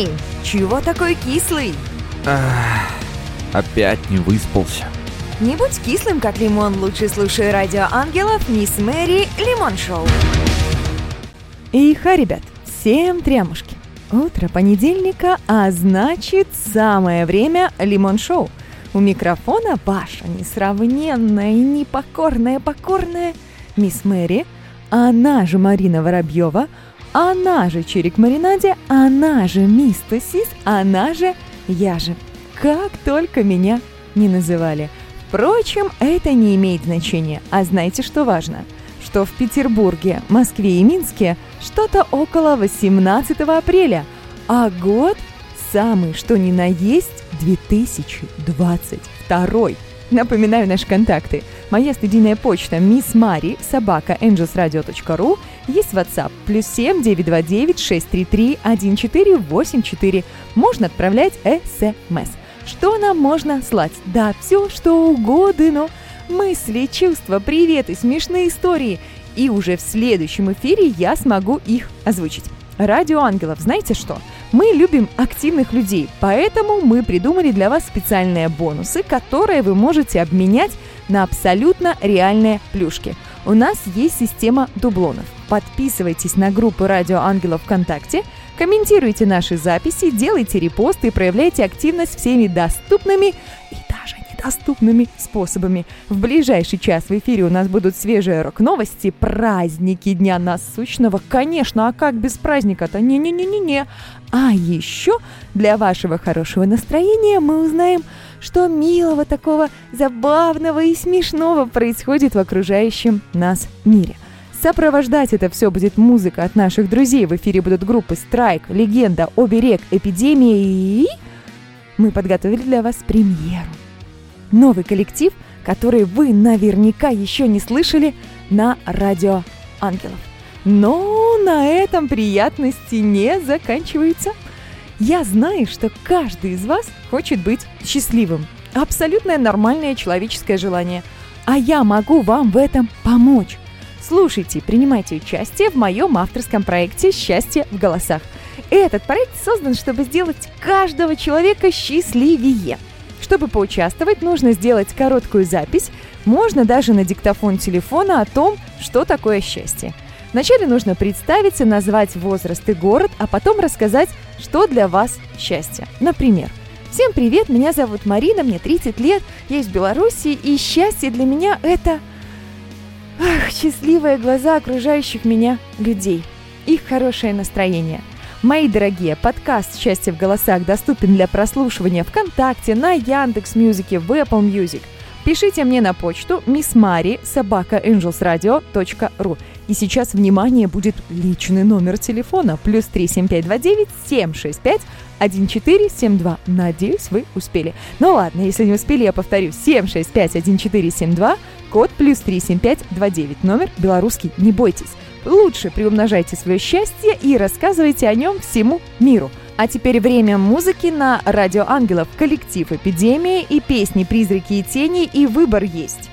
Эй, чего такой кислый? Ах, опять не выспался. Не будь кислым, как лимон, лучше слушай радио ангелов Мисс Мэри Лимон Шоу. Иха, ребят, всем трямушки. Утро понедельника, а значит самое время Лимон Шоу. У микрофона ваша несравненная и непокорная покорная Мисс Мэри, она же Марина Воробьева, она же Чирик Маринаде, она же Мисс Тусис, она же я же. Как только меня не называли. Впрочем, это не имеет значения. А знаете, что важно? Что в Петербурге, Москве и Минске что-то около 18 апреля, а год самый что ни на есть 2022. Напоминаю наши контакты. Моя студийная почта Miss Mari собака angelsradio.ru есть WhatsApp плюс 7 929 633 1484. Можно отправлять смс. Что нам можно слать? Да, все, что угодно. Мысли, чувства, приветы, смешные истории. И уже в следующем эфире я смогу их озвучить. Радио Ангелов, знаете что? Мы любим активных людей, поэтому мы придумали для вас специальные бонусы, которые вы можете обменять на абсолютно реальные плюшки. У нас есть система дублонов. Подписывайтесь на группу Радио Ангелов ВКонтакте, комментируйте наши записи, делайте репосты и проявляйте активность всеми доступными и даже доступными способами. В ближайший час в эфире у нас будут свежие рок-новости, праздники Дня Насущного. Конечно, а как без праздника-то? Не-не-не-не-не. А еще для вашего хорошего настроения мы узнаем, что милого такого, забавного и смешного происходит в окружающем нас мире. Сопровождать это все будет музыка от наших друзей. В эфире будут группы «Страйк», «Легенда», «Оберег», «Эпидемия» и... Мы подготовили для вас премьеру новый коллектив, который вы наверняка еще не слышали на радио Ангелов. Но на этом приятности не заканчиваются. Я знаю, что каждый из вас хочет быть счастливым. Абсолютное нормальное человеческое желание. А я могу вам в этом помочь. Слушайте, принимайте участие в моем авторском проекте «Счастье в голосах». Этот проект создан, чтобы сделать каждого человека счастливее – чтобы поучаствовать, нужно сделать короткую запись, можно даже на диктофон телефона о том, что такое счастье. Вначале нужно представиться, назвать возраст и город, а потом рассказать, что для вас счастье. Например, Всем привет, меня зовут Марина, мне 30 лет, я из Беларуси, и счастье для меня это... Ах, счастливые глаза окружающих меня людей, их хорошее настроение – Мои дорогие, подкаст «Счастье в голосах» доступен для прослушивания ВКонтакте, на Яндекс Мьюзике, в Apple Music. Пишите мне на почту missmari собака angelsradio.ru. И сейчас, внимание, будет личный номер телефона. Плюс 37529 765 1472. Надеюсь, вы успели. Ну ладно, если не успели, я повторю. 765 1472, код плюс 37529. Номер белорусский, не бойтесь. Лучше приумножайте свое счастье и рассказывайте о нем всему миру. А теперь время музыки на Радио Ангелов, коллектив «Эпидемия» и песни «Призраки и тени» и «Выбор есть».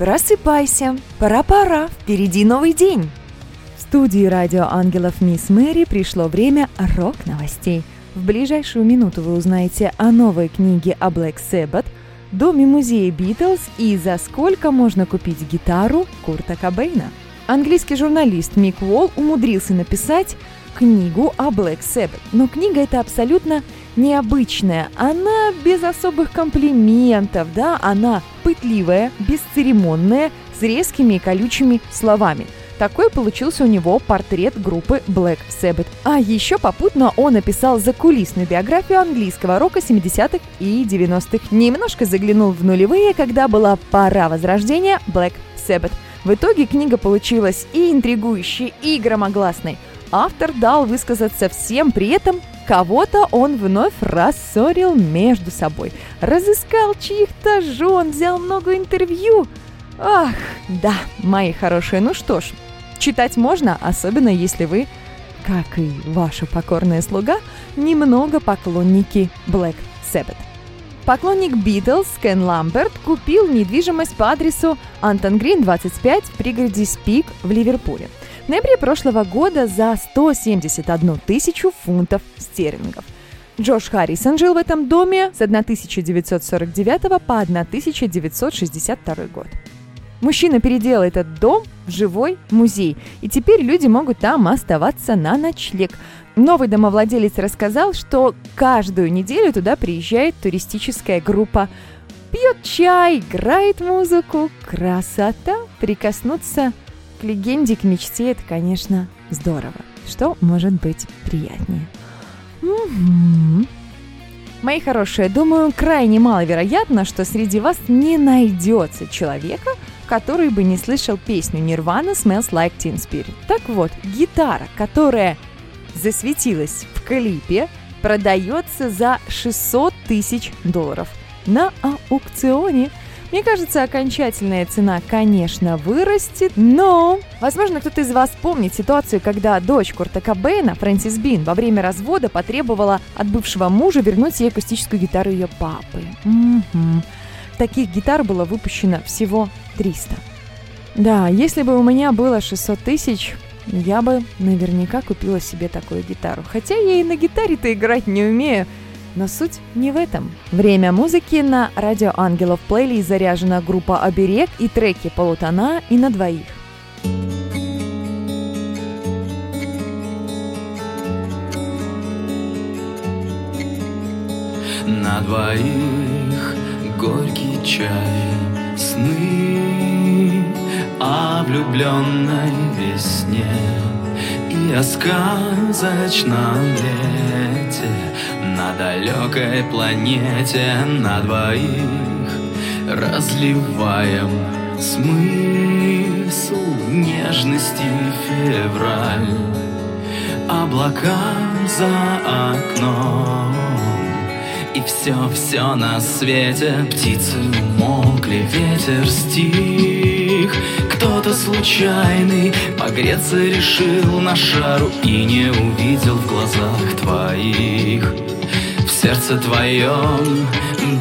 Просыпайся, пора-пора, впереди новый день. В студии радио «Ангелов Мисс Мэри» пришло время рок-новостей. В ближайшую минуту вы узнаете о новой книге о Black Sabbath, доме музея Битлз и за сколько можно купить гитару Курта Кобейна. Английский журналист Мик Уолл умудрился написать книгу о Black Sabbath, но книга эта абсолютно необычная. Она без особых комплиментов, да, она пытливая, бесцеремонная, с резкими и колючими словами. Такой получился у него портрет группы Black Sabbath. А еще попутно он написал закулисную биографию английского рока 70-х и 90-х. Немножко заглянул в нулевые, когда была пора возрождения Black Sabbath. В итоге книга получилась и интригующей, и громогласной. Автор дал высказаться всем, при этом кого-то он вновь рассорил между собой. Разыскал чьих-то жен, взял много интервью. Ах, да, мои хорошие, ну что ж, читать можно, особенно если вы, как и ваша покорная слуга, немного поклонники Black Sabbath. Поклонник Битлз Кен Ламберт купил недвижимость по адресу Антон Грин, 25 в пригороде Спик в Ливерпуле – ноябре прошлого года за 171 тысячу фунтов стерлингов. Джош Харрисон жил в этом доме с 1949 по 1962 год. Мужчина переделал этот дом в живой музей, и теперь люди могут там оставаться на ночлег. Новый домовладелец рассказал, что каждую неделю туда приезжает туристическая группа, пьет чай, играет музыку, красота, прикоснуться к легенде, к мечте это, конечно, здорово. Что может быть приятнее? Угу. Мои хорошие, думаю, крайне маловероятно, что среди вас не найдется человека, который бы не слышал песню Nirvana Smells Like Teen Spirit. Так вот, гитара, которая засветилась в клипе, продается за 600 тысяч долларов на аукционе. Мне кажется, окончательная цена, конечно, вырастет, но, возможно, кто-то из вас помнит ситуацию, когда дочь Курта Кобейна, Фрэнсис Бин, во время развода потребовала от бывшего мужа вернуть ей акустическую гитару ее папы. Угу. Таких гитар было выпущено всего 300. Да, если бы у меня было 600 тысяч, я бы наверняка купила себе такую гитару. Хотя я и на гитаре-то играть не умею, но суть не в этом. Время музыки на Радио Ангелов плейлист заряжена группа «Оберег» и треки «Полутона» и «На двоих». На двоих горький чай, сны о влюбленной весне и о сказочном лете на далекой планете на двоих Разливаем смысл нежности февраль. Облака за окном И все-все на свете. Птицы умолкли, ветер стих. Кто-то случайный погреться решил на шару И не увидел в глазах твоих сердце твоем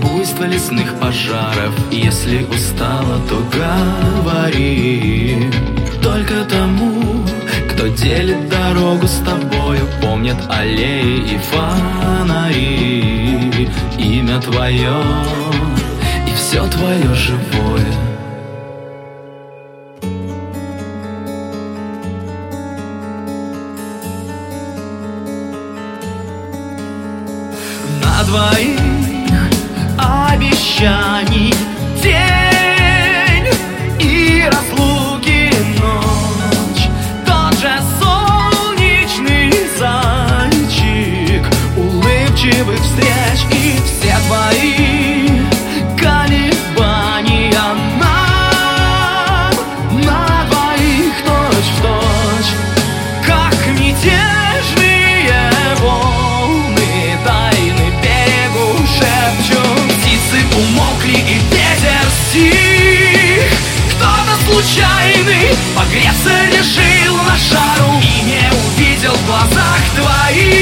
Буйство лесных пожаров. Если устала, то говори. Только тому, кто делит дорогу с тобою Помнят аллеи и фонари. Имя твое и все твое живое двоих обещаний Погреться решил на шару И не увидел в глазах твоих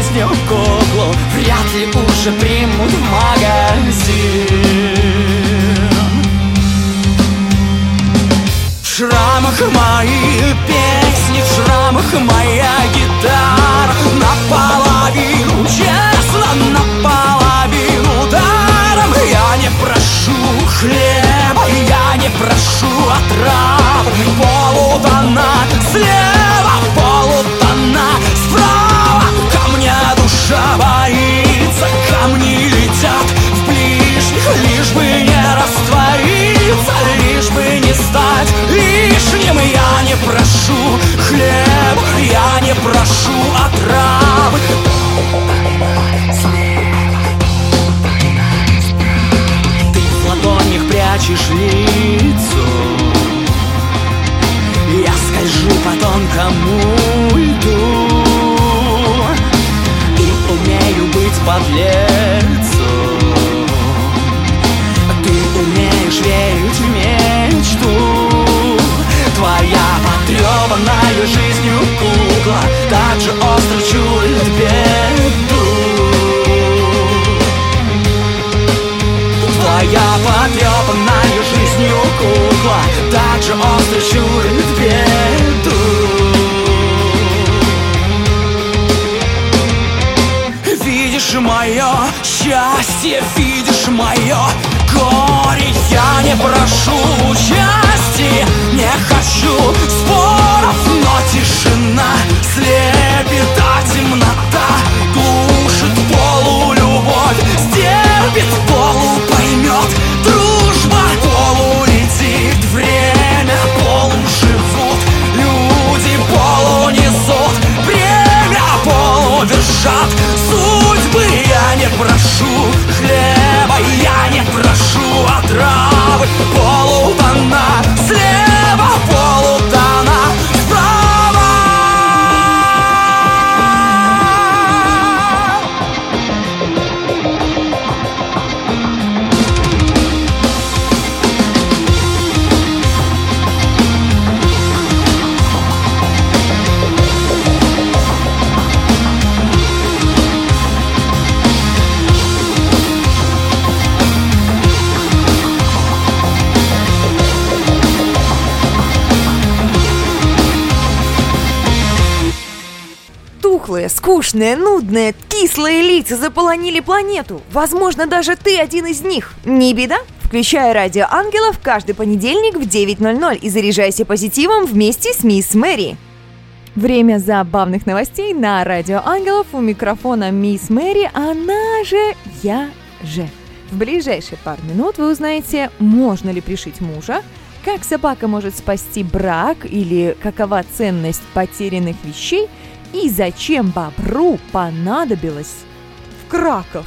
песню в куклу Вряд ли уже примут в магазин. прошу хлеб, я не прошу а отравы. Ты в ладонях прячешь лицо, я скажу по тонкому льду. И умею быть подлецом, ты умеешь верить в меня. чувства Так же остро чует беду. Твоя потрепанная жизнью кукла Так же остро чует беду. Видишь мое счастье, видишь мое горе. Я не прошу участия, не хочу споров, но тишина Скучное, нудное, кислые лица заполонили планету. Возможно, даже ты один из них. Не беда? Включай радио ангелов каждый понедельник в 9.00 и заряжайся позитивом вместе с мисс Мэри. Время забавных новостей на радио ангелов у микрофона мисс Мэри, она же я же. В ближайшие пару минут вы узнаете, можно ли пришить мужа, как собака может спасти брак или какова ценность потерянных вещей – и зачем бобру понадобилось в Краков.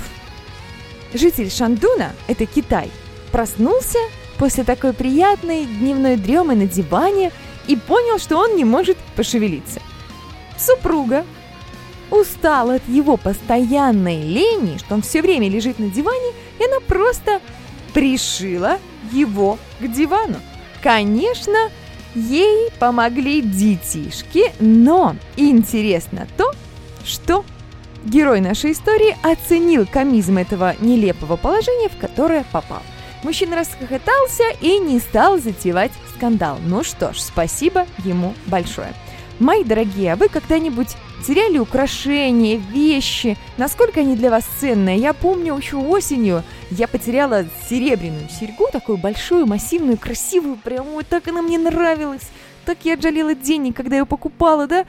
Житель Шандуна, это Китай, проснулся после такой приятной дневной дремы на диване и понял, что он не может пошевелиться. Супруга устала от его постоянной лени, что он все время лежит на диване, и она просто пришила его к дивану. Конечно, ей помогли детишки, но интересно то, что герой нашей истории оценил комизм этого нелепого положения, в которое попал. Мужчина расхохотался и не стал затевать скандал. Ну что ж, спасибо ему большое. Мои дорогие, а вы когда-нибудь теряли украшения, вещи? Насколько они для вас ценные? Я помню еще осенью я потеряла серебряную серьгу, такую большую, массивную, красивую, прям вот так она мне нравилась. Так я отжалела денег, когда ее покупала, да?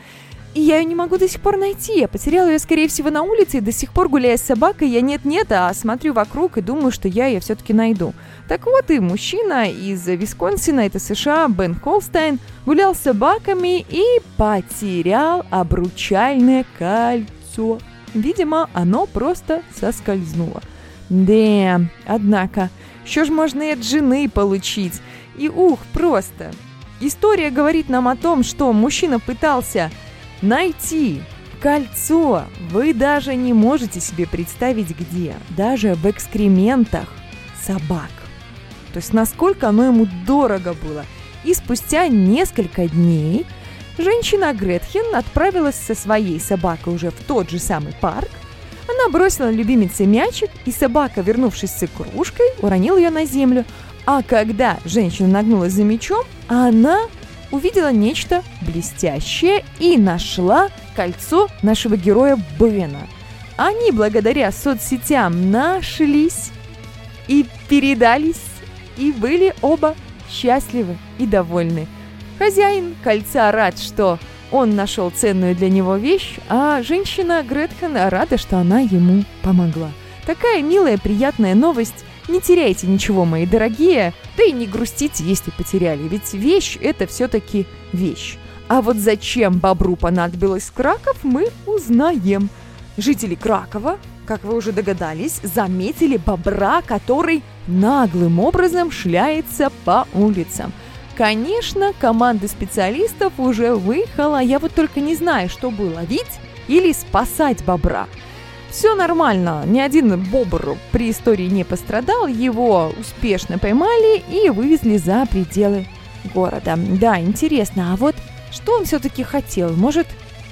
И я ее не могу до сих пор найти. Я потеряла ее, скорее всего, на улице, и до сих пор, гуляя с собакой, я нет-нет, а смотрю вокруг и думаю, что я ее все-таки найду. Так вот, и мужчина из Висконсина, это США, Бен Холстайн, гулял с собаками и потерял обручальное кольцо. Видимо, оно просто соскользнуло. Да, однако, что ж можно и от жены получить? И ух, просто. История говорит нам о том, что мужчина пытался найти кольцо. Вы даже не можете себе представить где. Даже в экскрементах собак. То есть насколько оно ему дорого было. И спустя несколько дней женщина Гретхен отправилась со своей собакой уже в тот же самый парк. Она бросила любимице мячик, и собака, вернувшись с игрушкой, уронила ее на землю. А когда женщина нагнулась за мячом, она увидела нечто блестящее и нашла кольцо нашего героя Бена. Они благодаря соцсетям нашлись и передались и были оба счастливы и довольны. Хозяин кольца рад, что он нашел ценную для него вещь, а женщина Гретхен рада, что она ему помогла. Такая милая, приятная новость. Не теряйте ничего, мои дорогие, да и не грустите, если потеряли, ведь вещь – это все-таки вещь. А вот зачем бобру понадобилось Краков, мы узнаем. Жители Кракова как вы уже догадались, заметили бобра, который наглым образом шляется по улицам. Конечно, команда специалистов уже выехала, я вот только не знаю, что было, ловить или спасать бобра. Все нормально, ни один бобр при истории не пострадал, его успешно поймали и вывезли за пределы города. Да, интересно, а вот что он все-таки хотел? Может,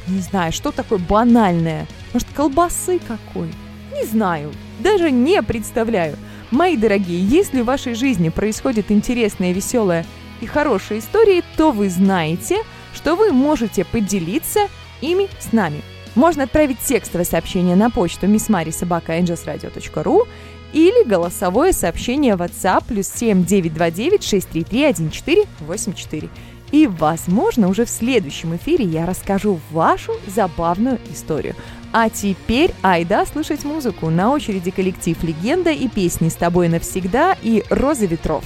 не знаю, что такое банальное? Может, колбасы какой? Не знаю, даже не представляю. Мои дорогие, если в вашей жизни происходит интересная, веселая и хорошая история, то вы знаете, что вы можете поделиться ими с нами. Можно отправить текстовое сообщение на почту missmarisobaka.angelsradio.ru или голосовое сообщение в WhatsApp плюс 7 929 633 1484. И, возможно, уже в следующем эфире я расскажу вашу забавную историю. А теперь айда слышать музыку. На очереди коллектив «Легенда» и песни «С тобой навсегда» и «Роза ветров».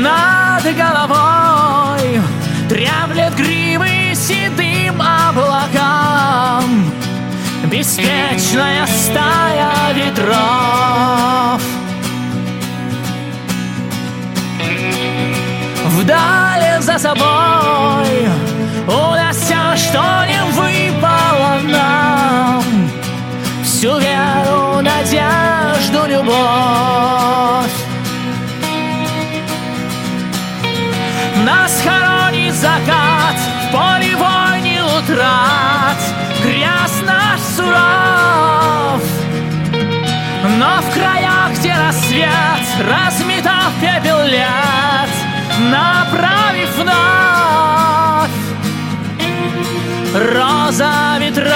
Над головой Трямлет гривы седым облакам. Беспечная стая ветров. Вдали за собой Унося, что не выпало нам. Всю веру, надежду, любовь суров Но в краях, где рассвет Разметав пепел лет Направив вновь роза ветров.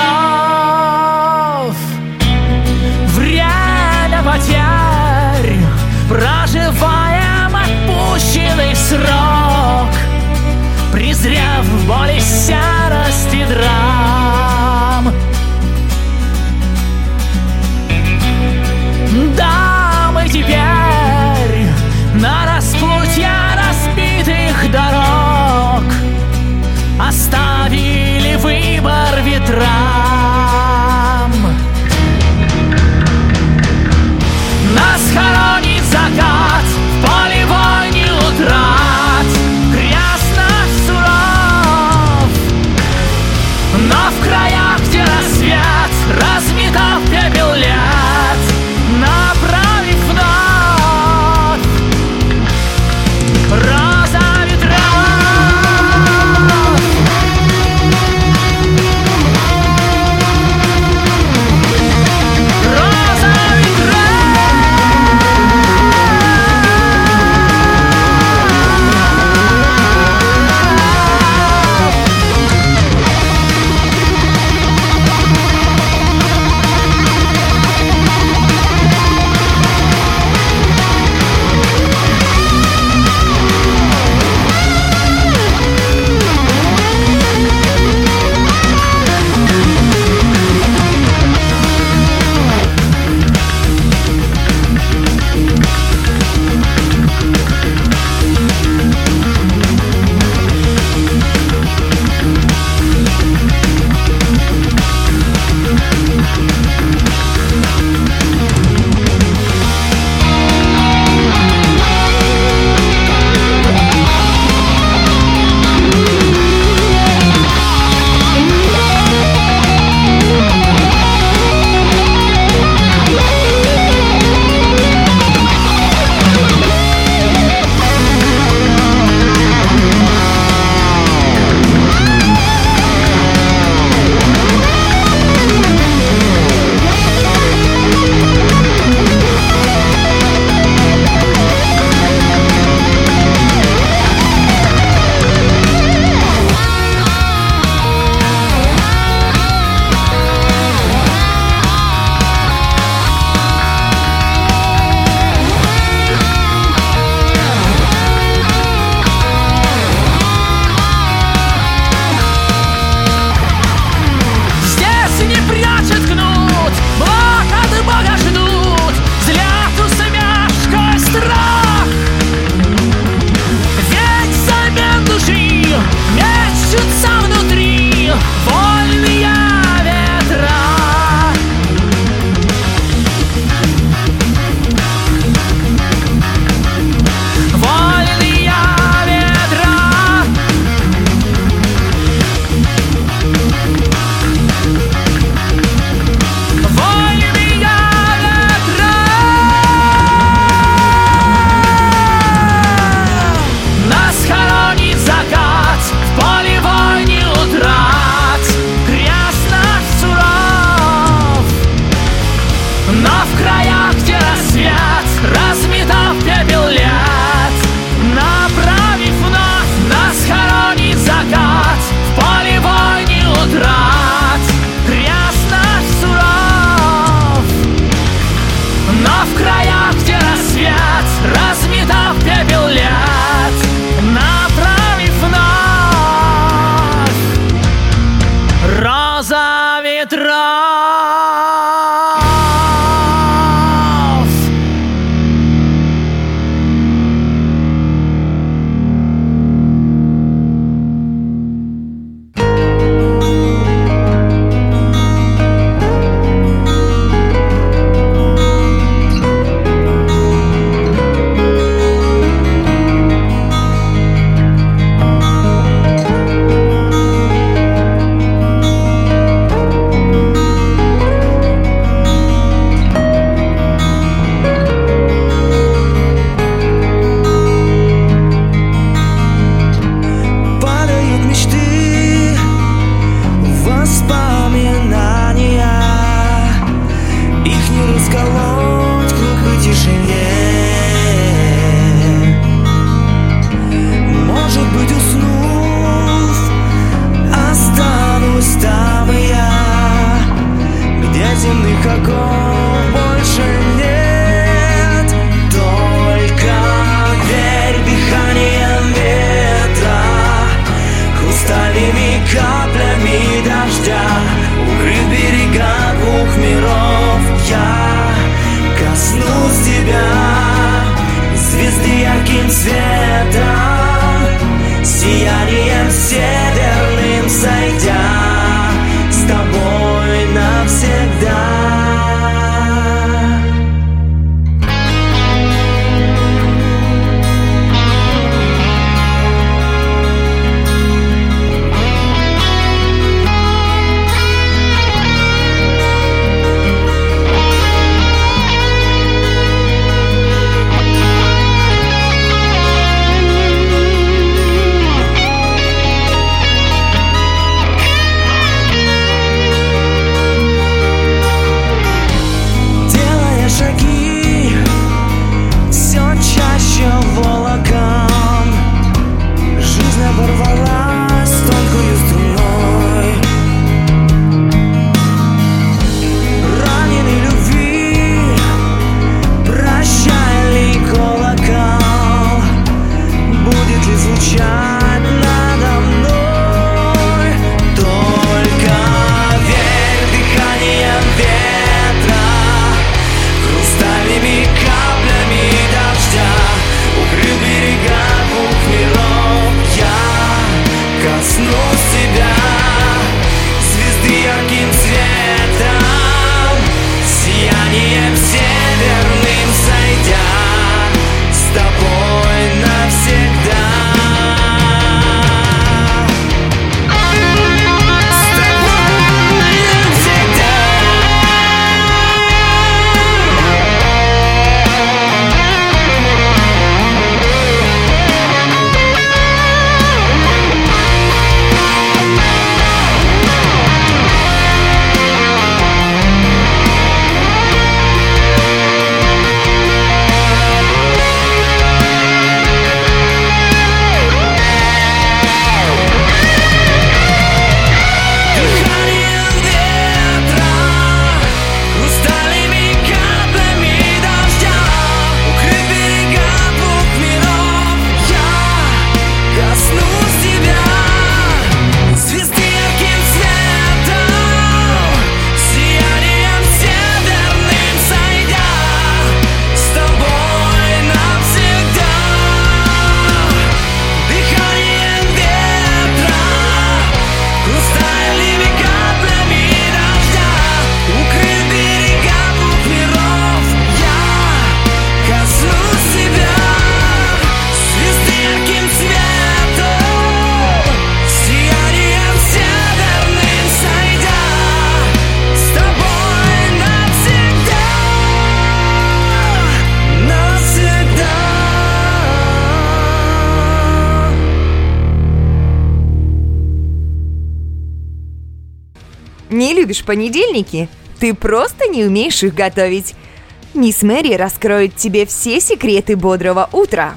Время потерь Проживаем отпущенный срок Презрев боли серости драм etraf Since любишь понедельники? Ты просто не умеешь их готовить. Мисс Мэри раскроет тебе все секреты бодрого утра.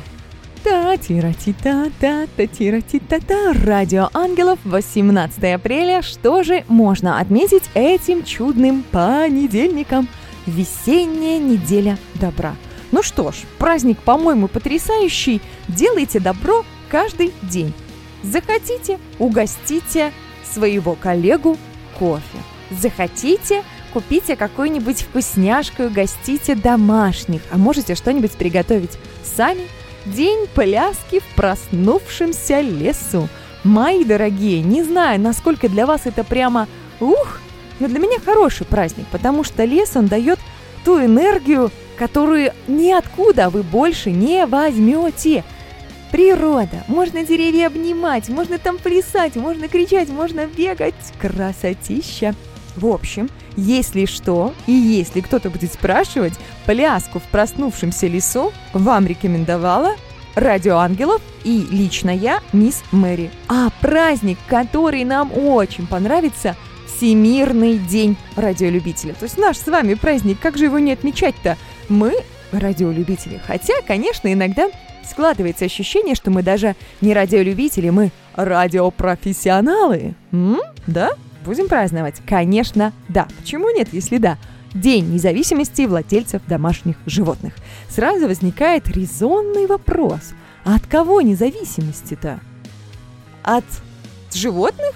та тира ти та та та тира ти та та Радио Ангелов, 18 апреля. Что же можно отметить этим чудным понедельником? Весенняя неделя добра. Ну что ж, праздник, по-моему, потрясающий. Делайте добро каждый день. Захотите, угостите своего коллегу кофе. Захотите, купите какую-нибудь вкусняшку и угостите домашних. А можете что-нибудь приготовить сами. День пляски в проснувшемся лесу. Мои дорогие, не знаю, насколько для вас это прямо ух, но для меня хороший праздник, потому что лес, он дает ту энергию, которую ниоткуда вы больше не возьмете. Природа. Можно деревья обнимать, можно там плясать, можно кричать, можно бегать. Красотища. В общем, если что, и если кто-то будет спрашивать, пляску в проснувшемся лесу вам рекомендовала Радио Ангелов и лично я, мисс Мэри. А праздник, который нам очень понравится, Всемирный день радиолюбителя. То есть наш с вами праздник, как же его не отмечать-то? Мы радиолюбители. Хотя, конечно, иногда складывается ощущение, что мы даже не радиолюбители, мы радиопрофессионалы. М? Да? Будем праздновать? Конечно, да. Почему нет, если да? День независимости владельцев домашних животных. Сразу возникает резонный вопрос. А от кого независимости-то? От животных?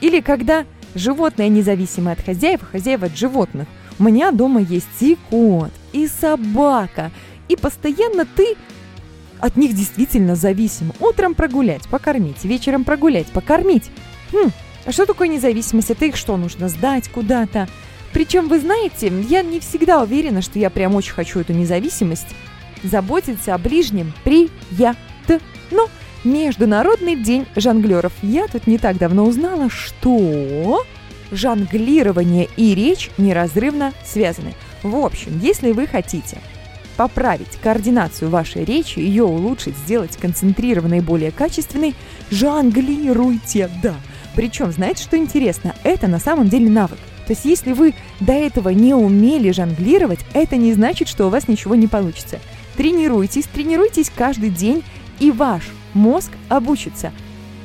Или когда животное независимо от хозяев, а хозяева от животных. У меня дома есть и кот, и собака, и постоянно ты от них действительно зависим. Утром прогулять, покормить, вечером прогулять, покормить. Хм, а что такое независимость? Это их что, нужно сдать куда-то? Причем, вы знаете, я не всегда уверена, что я прям очень хочу эту независимость. Заботиться о ближнем приятно. Международный день жонглеров. Я тут не так давно узнала, что жонглирование и речь неразрывно связаны. В общем, если вы хотите поправить координацию вашей речи, ее улучшить, сделать концентрированной более качественной, жонглируйте, да. Причем, знаете, что интересно? Это на самом деле навык. То есть, если вы до этого не умели жонглировать, это не значит, что у вас ничего не получится. Тренируйтесь, тренируйтесь каждый день, и ваш мозг обучится.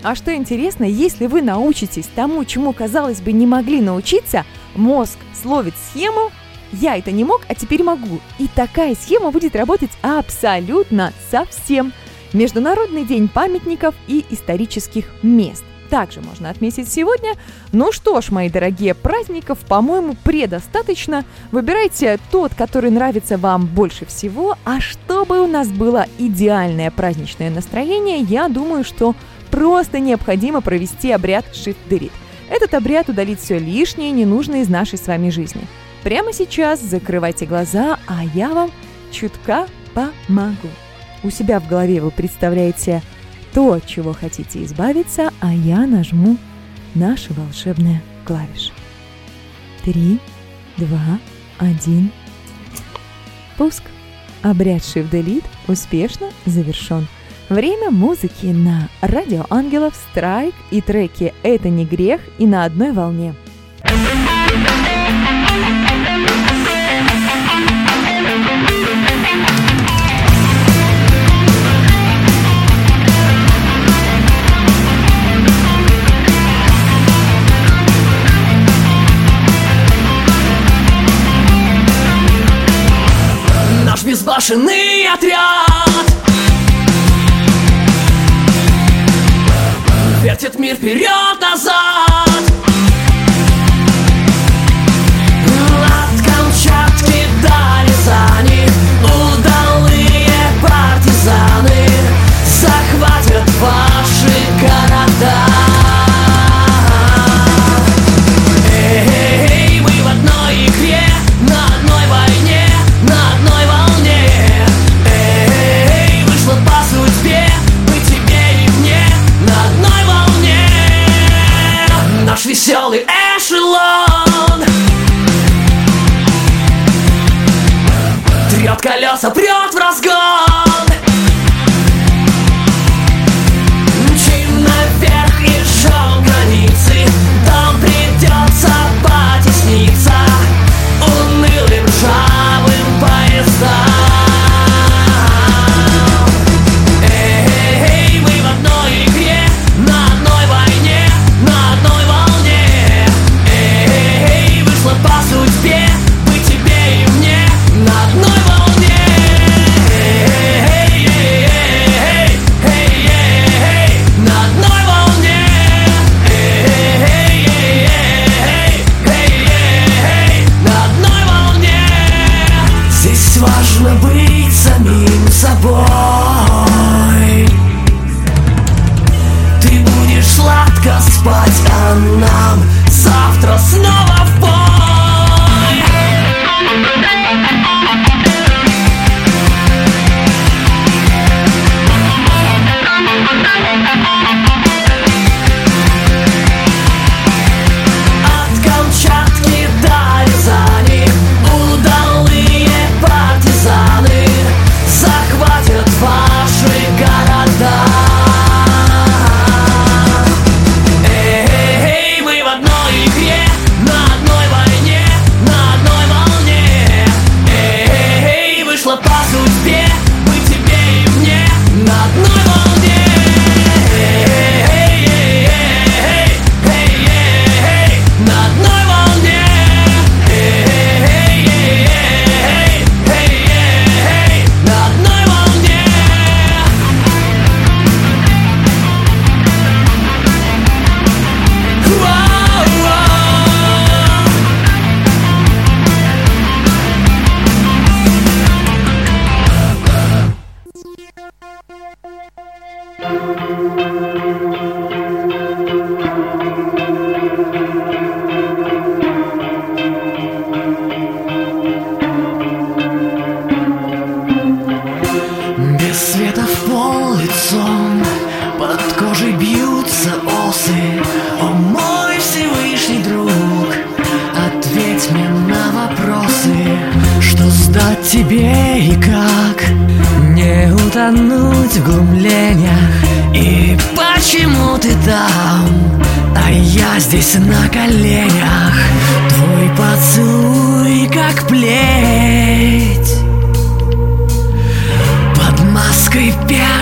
А что интересно, если вы научитесь тому, чему, казалось бы, не могли научиться, мозг словит схему «я это не мог, а теперь могу». И такая схема будет работать абсолютно совсем. Международный день памятников и исторических мест также можно отметить сегодня. Ну что ж, мои дорогие, праздников, по-моему, предостаточно. Выбирайте тот, который нравится вам больше всего. А чтобы у нас было идеальное праздничное настроение, я думаю, что просто необходимо провести обряд Shift. Этот обряд удалит все лишнее ненужное из нашей с вами жизни. Прямо сейчас закрывайте глаза, а я вам чутка помогу. У себя в голове вы представляете то, от чего хотите избавиться, а я нажму наши волшебные клавиши. Три, два, один. Пуск. Обряд Shift Delete успешно завершен. Время музыки на Радио Ангелов, Страйк и треки «Это не грех» и «На одной волне». Безбашенный отряд! Вертит мир вперед-назад От Камчатки до Удалые партизаны Захватят ваши sapriamo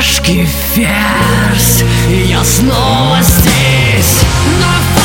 пешки ферзь И я снова здесь. На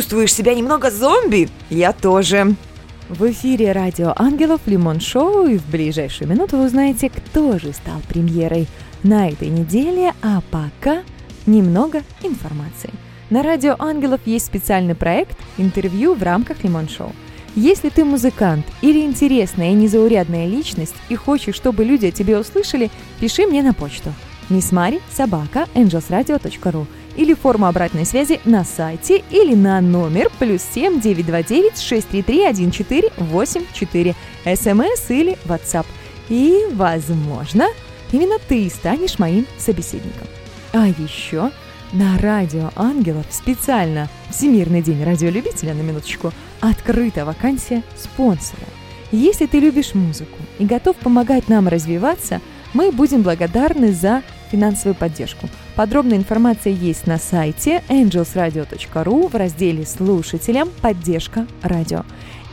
Чувствуешь себя немного зомби? Я тоже. В эфире радио Ангелов Лимон Шоу, и в ближайшую минуту вы узнаете, кто же стал премьерой на этой неделе, а пока немного информации. На радио Ангелов есть специальный проект «Интервью в рамках Лимон Шоу». Если ты музыкант или интересная и незаурядная личность и хочешь, чтобы люди о тебе услышали, пиши мне на почту мисмари собака angelsradio.ru или форму обратной связи на сайте или на номер плюс 7 929 633 1484 смс или WhatsApp. И, возможно, именно ты станешь моим собеседником. А еще на Радио Ангелов специально Всемирный день радиолюбителя, на минуточку, открыта вакансия спонсора. Если ты любишь музыку и готов помогать нам развиваться, мы будем благодарны за финансовую поддержку. Подробная информация есть на сайте angelsradio.ru в разделе «Слушателям. Поддержка радио».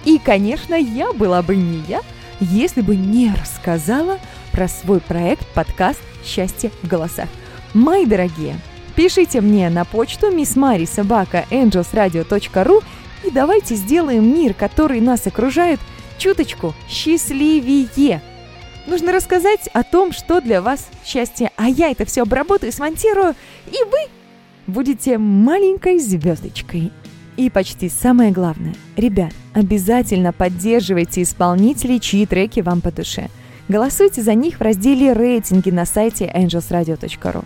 И, конечно, я была бы не я, если бы не рассказала про свой проект подкаст «Счастье в голосах». Мои дорогие, пишите мне на почту missmarisobaka.angelsradio.ru и давайте сделаем мир, который нас окружает, чуточку счастливее. Нужно рассказать о том, что для вас счастье, а я это все обработаю, смонтирую, и вы будете маленькой звездочкой. И почти самое главное, ребят, обязательно поддерживайте исполнителей, чьи треки вам по душе. Голосуйте за них в разделе «Рейтинги» на сайте angelsradio.ru.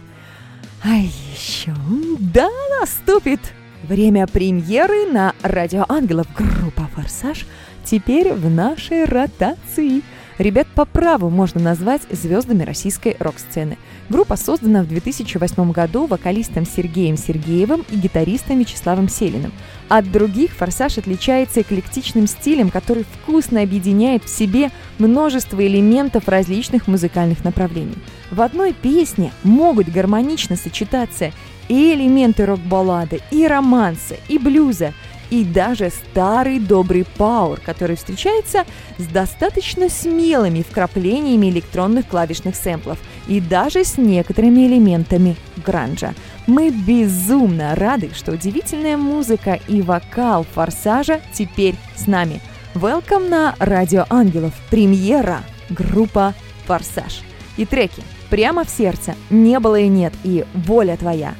А еще, да, наступит время премьеры на Радио Ангелов группа «Форсаж» теперь в нашей ротации. Ребят по праву можно назвать звездами российской рок-сцены. Группа создана в 2008 году вокалистом Сергеем Сергеевым и гитаристом Вячеславом Селиным. От других «Форсаж» отличается эклектичным стилем, который вкусно объединяет в себе множество элементов различных музыкальных направлений. В одной песне могут гармонично сочетаться и элементы рок-баллады, и романса, и блюза – и даже старый добрый пауэр, который встречается с достаточно смелыми вкраплениями электронных клавишных сэмплов и даже с некоторыми элементами гранжа. Мы безумно рады, что удивительная музыка и вокал «Форсажа» теперь с нами. Welcome на Радио Ангелов. Премьера. Группа «Форсаж». И треки «Прямо в сердце», «Не было и нет» и «Воля твоя».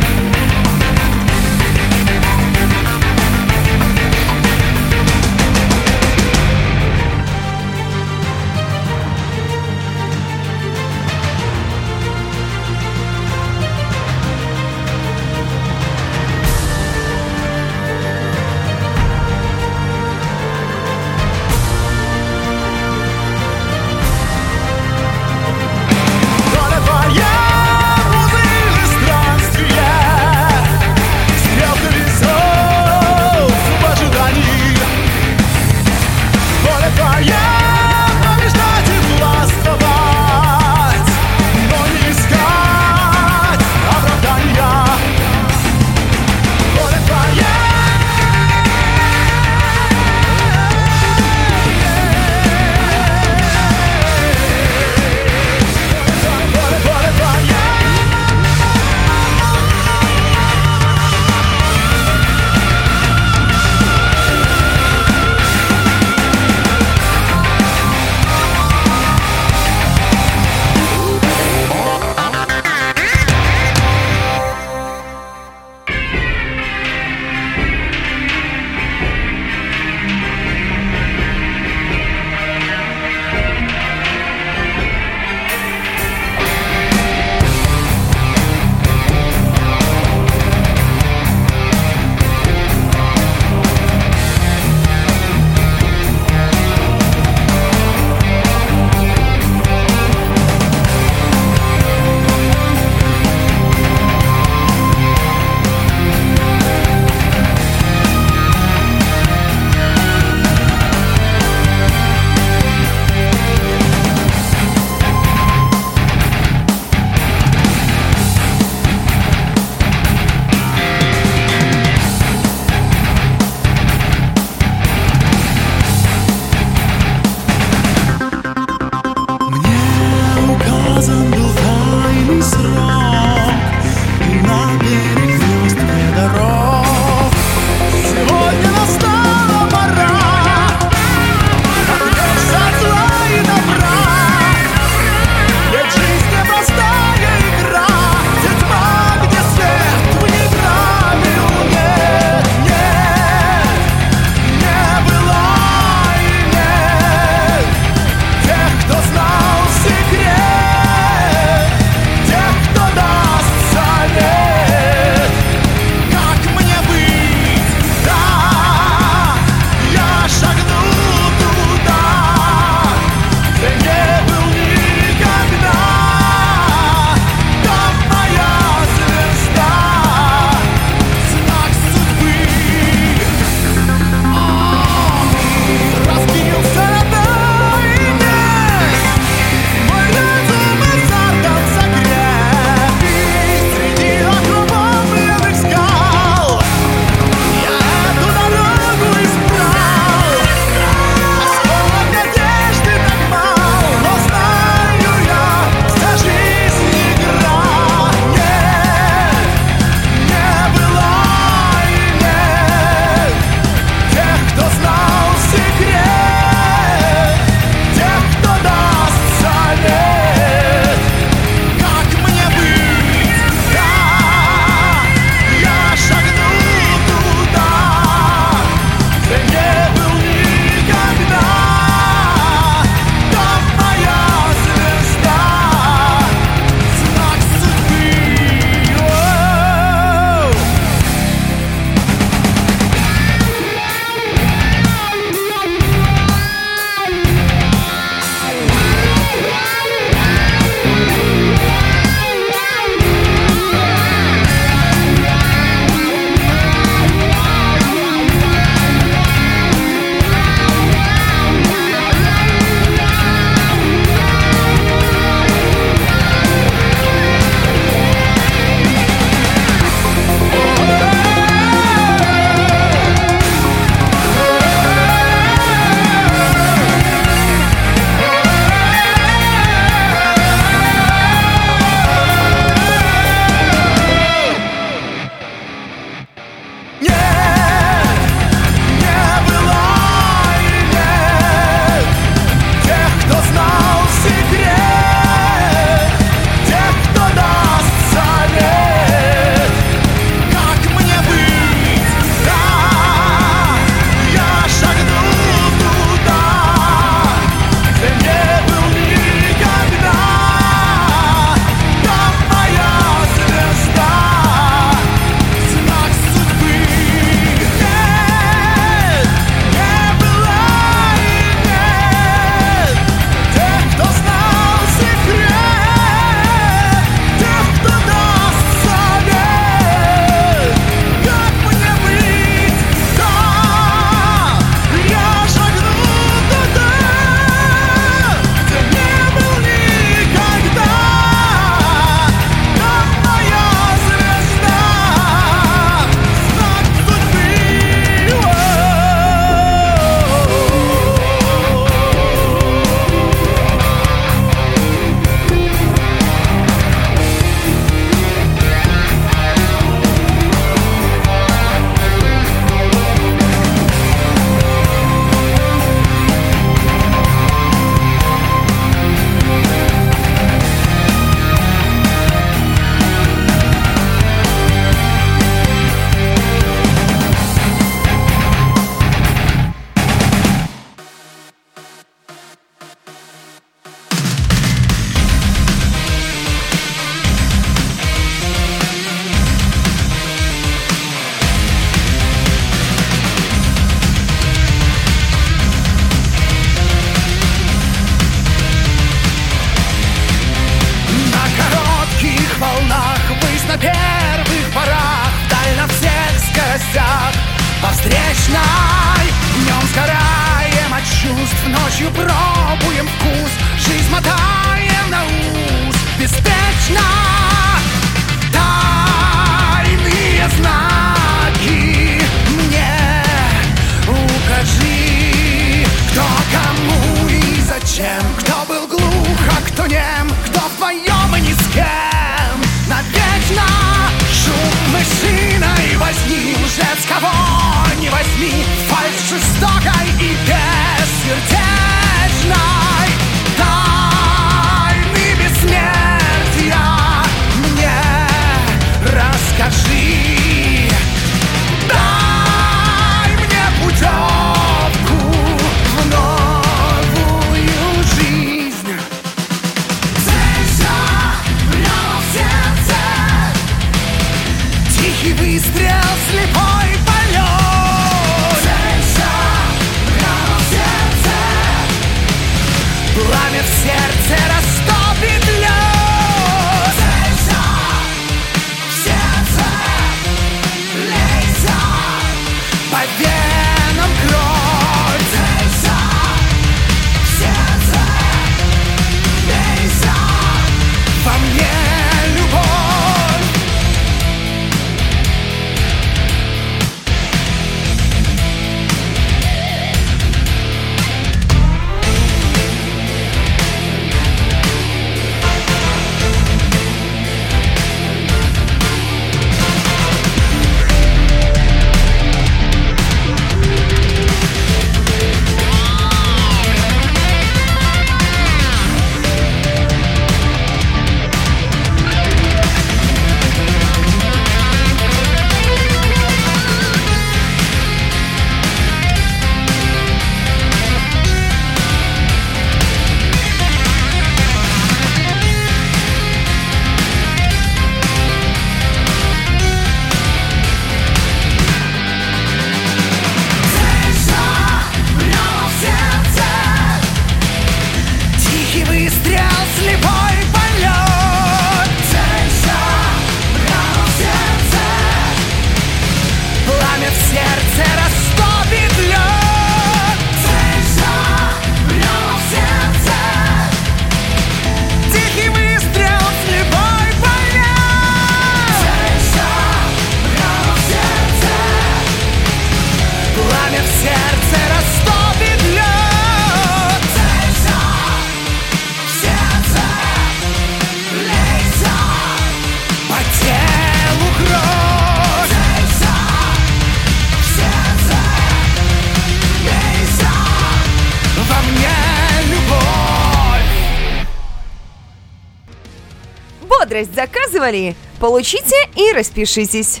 Бодрость заказывали? Получите и распишитесь.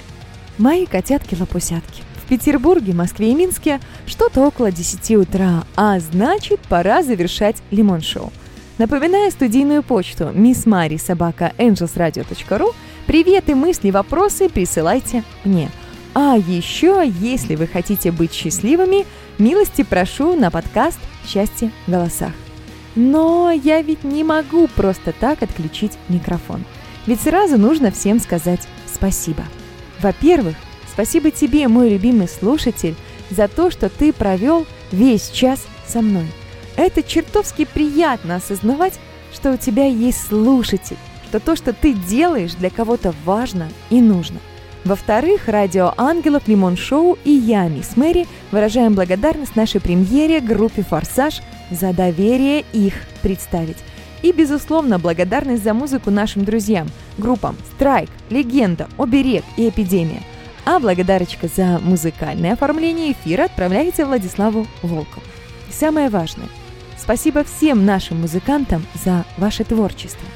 Мои котятки-лопусятки. В Петербурге, Москве и Минске что-то около 10 утра, а значит, пора завершать лимон-шоу. Напоминаю студийную почту miss Мари собака angelsradio.ru. Привет и мысли, вопросы присылайте мне. А еще, если вы хотите быть счастливыми, милости прошу на подкаст «Счастье в голосах». Но я ведь не могу просто так отключить микрофон. Ведь сразу нужно всем сказать спасибо. Во-первых, спасибо тебе, мой любимый слушатель, за то, что ты провел весь час со мной. Это чертовски приятно осознавать, что у тебя есть слушатель, что то, что ты делаешь, для кого-то важно и нужно. Во-вторых, радио «Ангелов», «Лимон Шоу» и я, мисс Мэри, выражаем благодарность нашей премьере группе «Форсаж» за доверие их представить. И, безусловно, благодарность за музыку нашим друзьям, группам «Страйк», «Легенда», «Оберег» и «Эпидемия». А благодарочка за музыкальное оформление эфира отправляется Владиславу Волкову. И самое важное – спасибо всем нашим музыкантам за ваше творчество.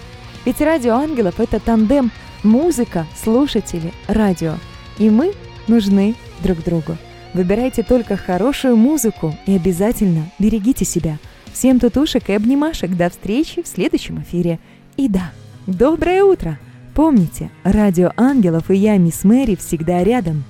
Ведь радио ангелов – это тандем музыка, слушатели, радио. И мы нужны друг другу. Выбирайте только хорошую музыку и обязательно берегите себя. Всем тутушек и обнимашек. До встречи в следующем эфире. И да, доброе утро! Помните, радио ангелов и я, мисс Мэри, всегда рядом.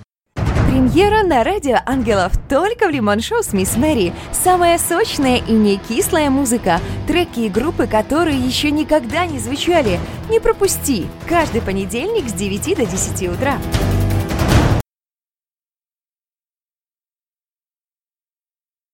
Премьера на Радио Ангелов только в Лимон Шоу с Мисс Мэри. Самая сочная и не кислая музыка. Треки и группы, которые еще никогда не звучали. Не пропусти. Каждый понедельник с 9 до 10 утра.